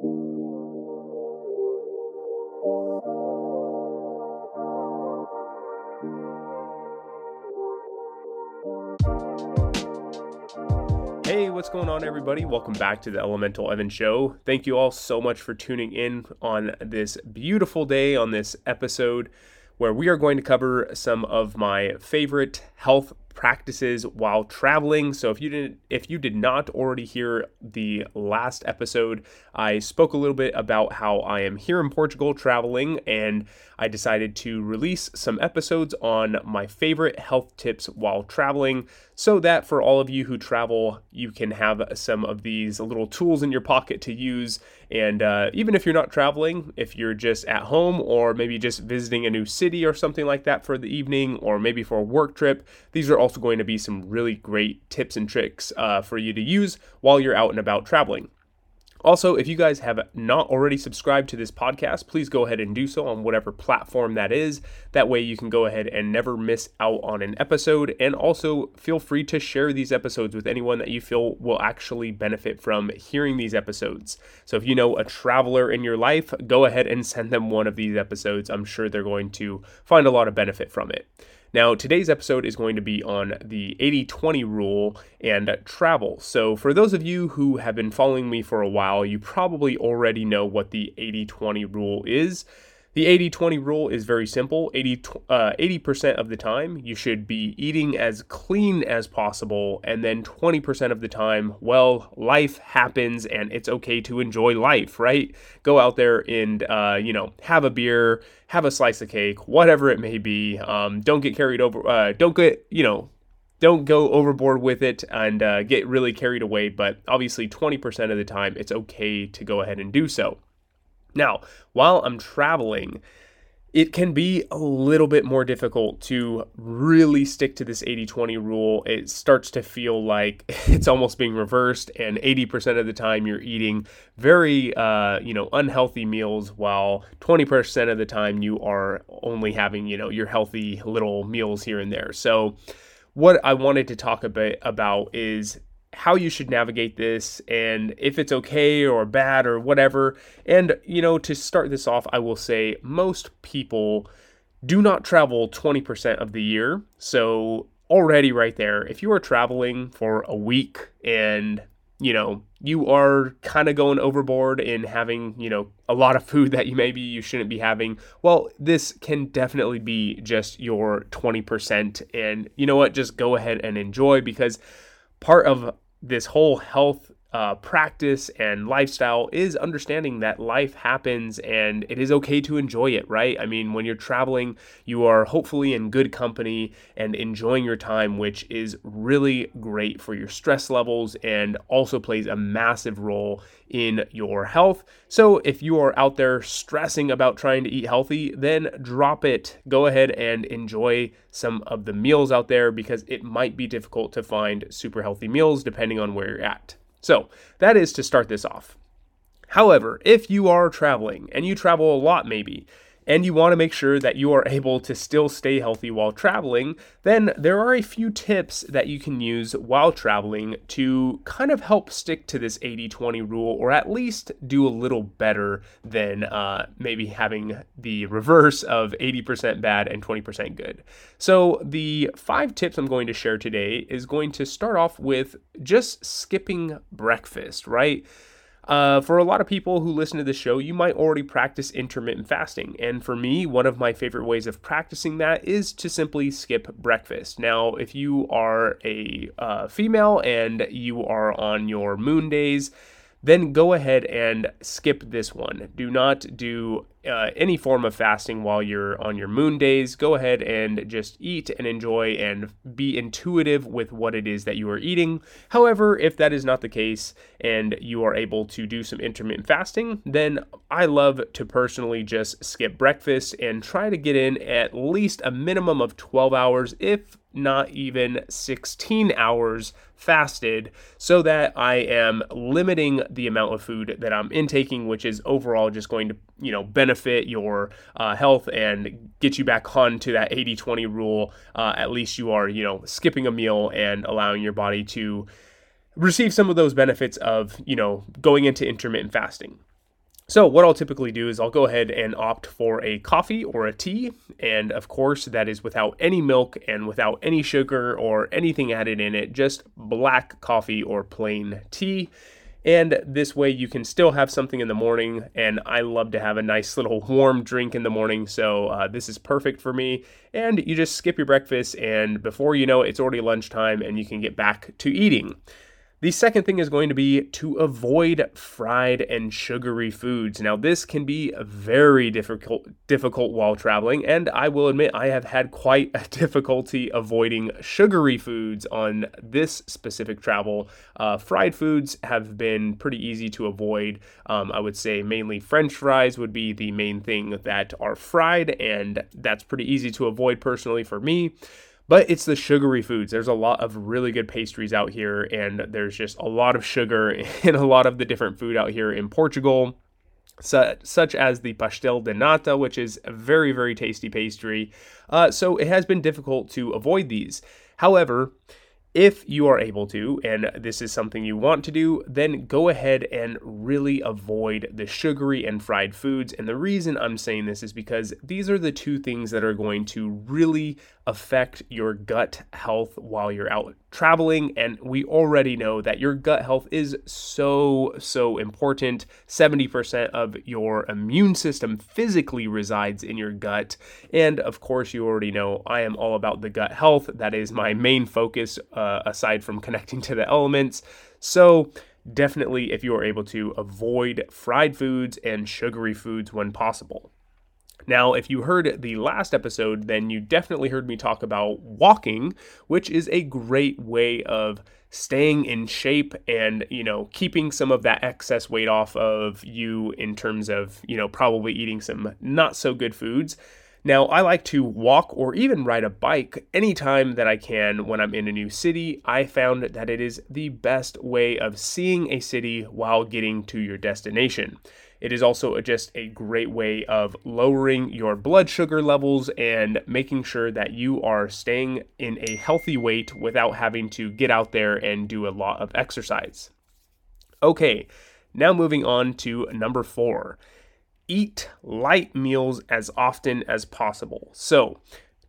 Hey, what's going on, everybody? Welcome back to the Elemental Evan Show. Thank you all so much for tuning in on this beautiful day on this episode where we are going to cover some of my favorite health practices while traveling. So if you didn't if you did not already hear the last episode, I spoke a little bit about how I am here in Portugal traveling and I decided to release some episodes on my favorite health tips while traveling so that for all of you who travel, you can have some of these little tools in your pocket to use. And uh, even if you're not traveling, if you're just at home or maybe just visiting a new city or something like that for the evening, or maybe for a work trip, these are also going to be some really great tips and tricks uh, for you to use while you're out and about traveling. Also, if you guys have not already subscribed to this podcast, please go ahead and do so on whatever platform that is. That way, you can go ahead and never miss out on an episode. And also, feel free to share these episodes with anyone that you feel will actually benefit from hearing these episodes. So, if you know a traveler in your life, go ahead and send them one of these episodes. I'm sure they're going to find a lot of benefit from it. Now, today's episode is going to be on the 80 20 rule and travel. So, for those of you who have been following me for a while, you probably already know what the 80 20 rule is. The 80 20 rule is very simple 80, uh, 80% of the time, you should be eating as clean as possible. And then 20% of the time, well, life happens and it's okay to enjoy life, right? Go out there and, uh, you know, have a beer, have a slice of cake, whatever it may be. Um, don't get carried over, uh, don't get, you know, don't go overboard with it and uh, get really carried away. But obviously, 20% of the time, it's okay to go ahead and do so. Now, while I'm traveling, it can be a little bit more difficult to really stick to this 80 20 rule. It starts to feel like it's almost being reversed, and 80% of the time you're eating very, uh, you know, unhealthy meals, while 20% of the time you are only having, you know, your healthy little meals here and there. So, what I wanted to talk a bit about is how you should navigate this and if it's okay or bad or whatever. And, you know, to start this off, I will say most people do not travel 20% of the year. So, already right there, if you are traveling for a week and you know, you are kind of going overboard in having, you know, a lot of food that you maybe you shouldn't be having. Well, this can definitely be just your 20%. And you know what? Just go ahead and enjoy because part of this whole health uh, practice and lifestyle is understanding that life happens and it is okay to enjoy it, right? I mean, when you're traveling, you are hopefully in good company and enjoying your time, which is really great for your stress levels and also plays a massive role in your health. So, if you are out there stressing about trying to eat healthy, then drop it. Go ahead and enjoy some of the meals out there because it might be difficult to find super healthy meals depending on where you're at. So that is to start this off. However, if you are traveling and you travel a lot, maybe, and you want to make sure that you are able to still stay healthy while traveling, then there are a few tips that you can use while traveling to kind of help stick to this 80 20 rule or at least do a little better than uh, maybe having the reverse of 80% bad and 20% good. So, the five tips I'm going to share today is going to start off with just skipping breakfast, right? Uh, for a lot of people who listen to the show, you might already practice intermittent fasting. And for me, one of my favorite ways of practicing that is to simply skip breakfast. Now, if you are a uh, female and you are on your moon days, then go ahead and skip this one. Do not do uh, any form of fasting while you're on your moon days. Go ahead and just eat and enjoy and be intuitive with what it is that you are eating. However, if that is not the case and you are able to do some intermittent fasting, then I love to personally just skip breakfast and try to get in at least a minimum of 12 hours, if not even 16 hours fasted so that I am limiting the amount of food that I'm intaking, which is overall just going to, you know, benefit your uh, health and get you back on to that 80 20 rule. Uh, at least you are, you know, skipping a meal and allowing your body to receive some of those benefits of, you know, going into intermittent fasting. So, what I'll typically do is I'll go ahead and opt for a coffee or a tea. And of course, that is without any milk and without any sugar or anything added in it, just black coffee or plain tea. And this way, you can still have something in the morning. And I love to have a nice little warm drink in the morning. So, uh, this is perfect for me. And you just skip your breakfast, and before you know it, it's already lunchtime, and you can get back to eating. The second thing is going to be to avoid fried and sugary foods. Now, this can be very difficult difficult while traveling, and I will admit I have had quite a difficulty avoiding sugary foods on this specific travel. Uh, fried foods have been pretty easy to avoid. Um, I would say mainly French fries would be the main thing that are fried, and that's pretty easy to avoid personally for me but it's the sugary foods. There's a lot of really good pastries out here, and there's just a lot of sugar in a lot of the different food out here in Portugal. such as the pastel de nata, which is a very, very tasty pastry. Uh, so it has been difficult to avoid these. However, if you are able to, and this is something you want to do, then go ahead and really avoid the sugary and fried foods. And the reason I'm saying this is because these are the two things that are going to really affect your gut health while you're out traveling. And we already know that your gut health is so, so important. 70% of your immune system physically resides in your gut. And of course, you already know I am all about the gut health. That is my main focus, uh, aside from connecting to the elements. So, definitely, if you are able to avoid fried foods and sugary foods when possible. Now, if you heard the last episode, then you definitely heard me talk about walking, which is a great way of staying in shape and, you know, keeping some of that excess weight off of you in terms of, you know, probably eating some not so good foods. Now, I like to walk or even ride a bike anytime that I can when I'm in a new city. I found that it is the best way of seeing a city while getting to your destination. It is also just a great way of lowering your blood sugar levels and making sure that you are staying in a healthy weight without having to get out there and do a lot of exercise. Okay, now moving on to number four eat light meals as often as possible. So,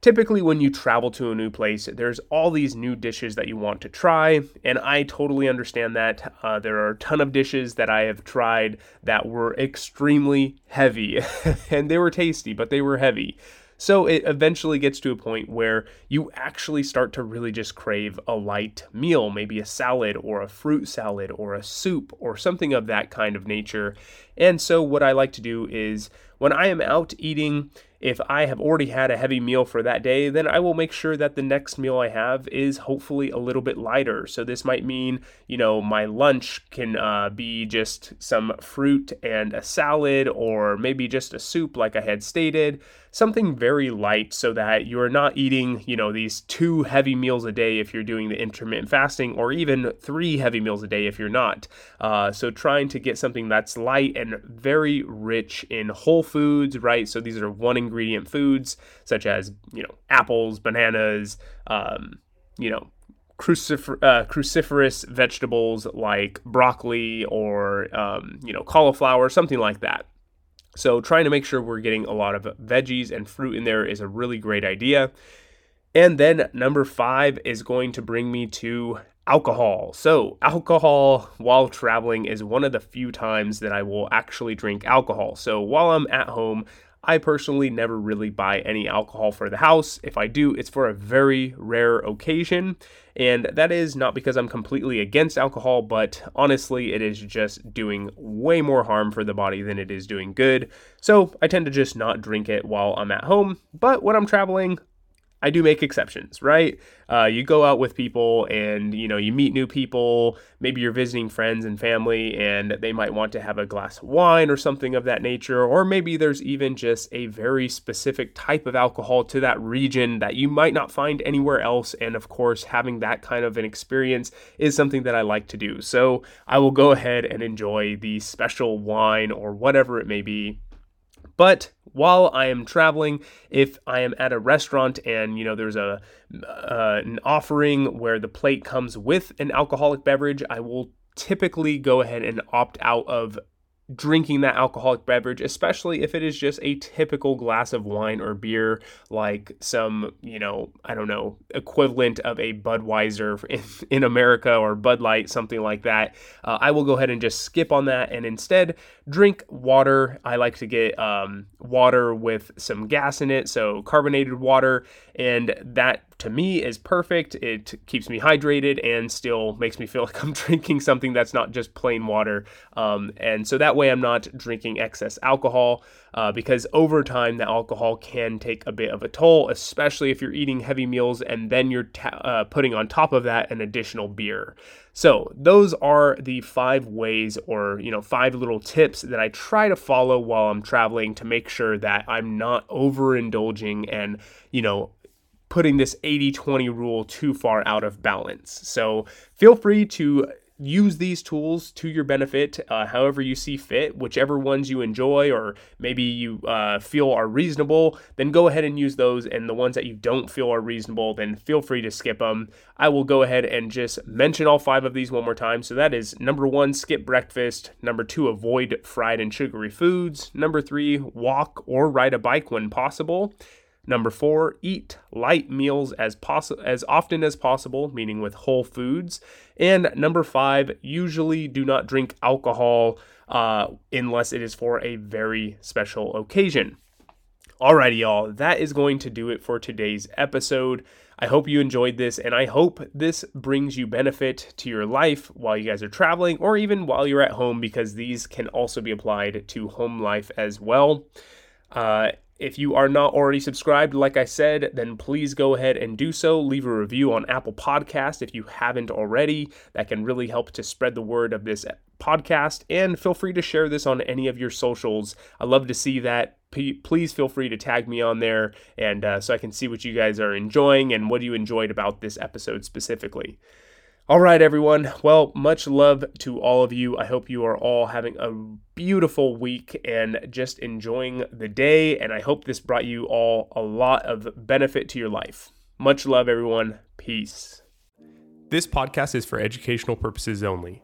typically when you travel to a new place there's all these new dishes that you want to try and i totally understand that uh, there are a ton of dishes that i have tried that were extremely heavy and they were tasty but they were heavy so it eventually gets to a point where you actually start to really just crave a light meal, maybe a salad or a fruit salad or a soup or something of that kind of nature. And so what I like to do is when I am out eating, if I have already had a heavy meal for that day, then I will make sure that the next meal I have is hopefully a little bit lighter. So this might mean, you know, my lunch can uh, be just some fruit and a salad, or maybe just a soup, like I had stated. Something very light so that you're not eating, you know, these two heavy meals a day if you're doing the intermittent fasting, or even three heavy meals a day if you're not. Uh, so trying to get something that's light and very rich in whole foods, right? So these are one ingredient foods such as you know apples, bananas, um, you know crucifer- uh, cruciferous vegetables like broccoli or um, you know cauliflower, something like that. So trying to make sure we're getting a lot of veggies and fruit in there is a really great idea. And then number five is going to bring me to alcohol. So, alcohol while traveling is one of the few times that I will actually drink alcohol. So, while I'm at home, I personally never really buy any alcohol for the house. If I do, it's for a very rare occasion. And that is not because I'm completely against alcohol, but honestly, it is just doing way more harm for the body than it is doing good. So I tend to just not drink it while I'm at home. But when I'm traveling, I do make exceptions, right? Uh, you go out with people and you know you meet new people. Maybe you're visiting friends and family, and they might want to have a glass of wine or something of that nature. Or maybe there's even just a very specific type of alcohol to that region that you might not find anywhere else. And of course, having that kind of an experience is something that I like to do. So I will go ahead and enjoy the special wine or whatever it may be but while I am traveling, if I am at a restaurant and you know there's a uh, an offering where the plate comes with an alcoholic beverage, I will typically go ahead and opt out of drinking that alcoholic beverage, especially if it is just a typical glass of wine or beer, like some, you know, I don't know, equivalent of a Budweiser in, in America or Bud Light, something like that. Uh, I will go ahead and just skip on that and instead drink water. I like to get um, water with some gas in it, so carbonated water, and that to me is perfect. It keeps me hydrated and still makes me feel like I'm drinking something that's not just plain water. Um, and so that way I'm not drinking excess alcohol uh, because over time the alcohol can take a bit of a toll, especially if you're eating heavy meals and then you're ta- uh, putting on top of that an additional beer. So those are the five ways or you know five little tips that I try to follow while I'm traveling to make sure that I'm not overindulging and you know putting this 80 20 rule too far out of balance. So feel free to use these tools to your benefit uh, however you see fit whichever ones you enjoy or maybe you uh, feel are reasonable then go ahead and use those and the ones that you don't feel are reasonable then feel free to skip them i will go ahead and just mention all five of these one more time so that is number one skip breakfast number two avoid fried and sugary foods number three walk or ride a bike when possible Number four, eat light meals as poss- as often as possible, meaning with whole foods. And number five, usually do not drink alcohol uh, unless it is for a very special occasion. Alrighty, y'all, that is going to do it for today's episode. I hope you enjoyed this, and I hope this brings you benefit to your life while you guys are traveling or even while you're at home, because these can also be applied to home life as well. Uh, if you are not already subscribed, like I said, then please go ahead and do so. Leave a review on Apple Podcast if you haven't already. That can really help to spread the word of this podcast. And feel free to share this on any of your socials. I love to see that. P- please feel free to tag me on there, and uh, so I can see what you guys are enjoying and what you enjoyed about this episode specifically. All right, everyone. Well, much love to all of you. I hope you are all having a beautiful week and just enjoying the day. And I hope this brought you all a lot of benefit to your life. Much love, everyone. Peace. This podcast is for educational purposes only.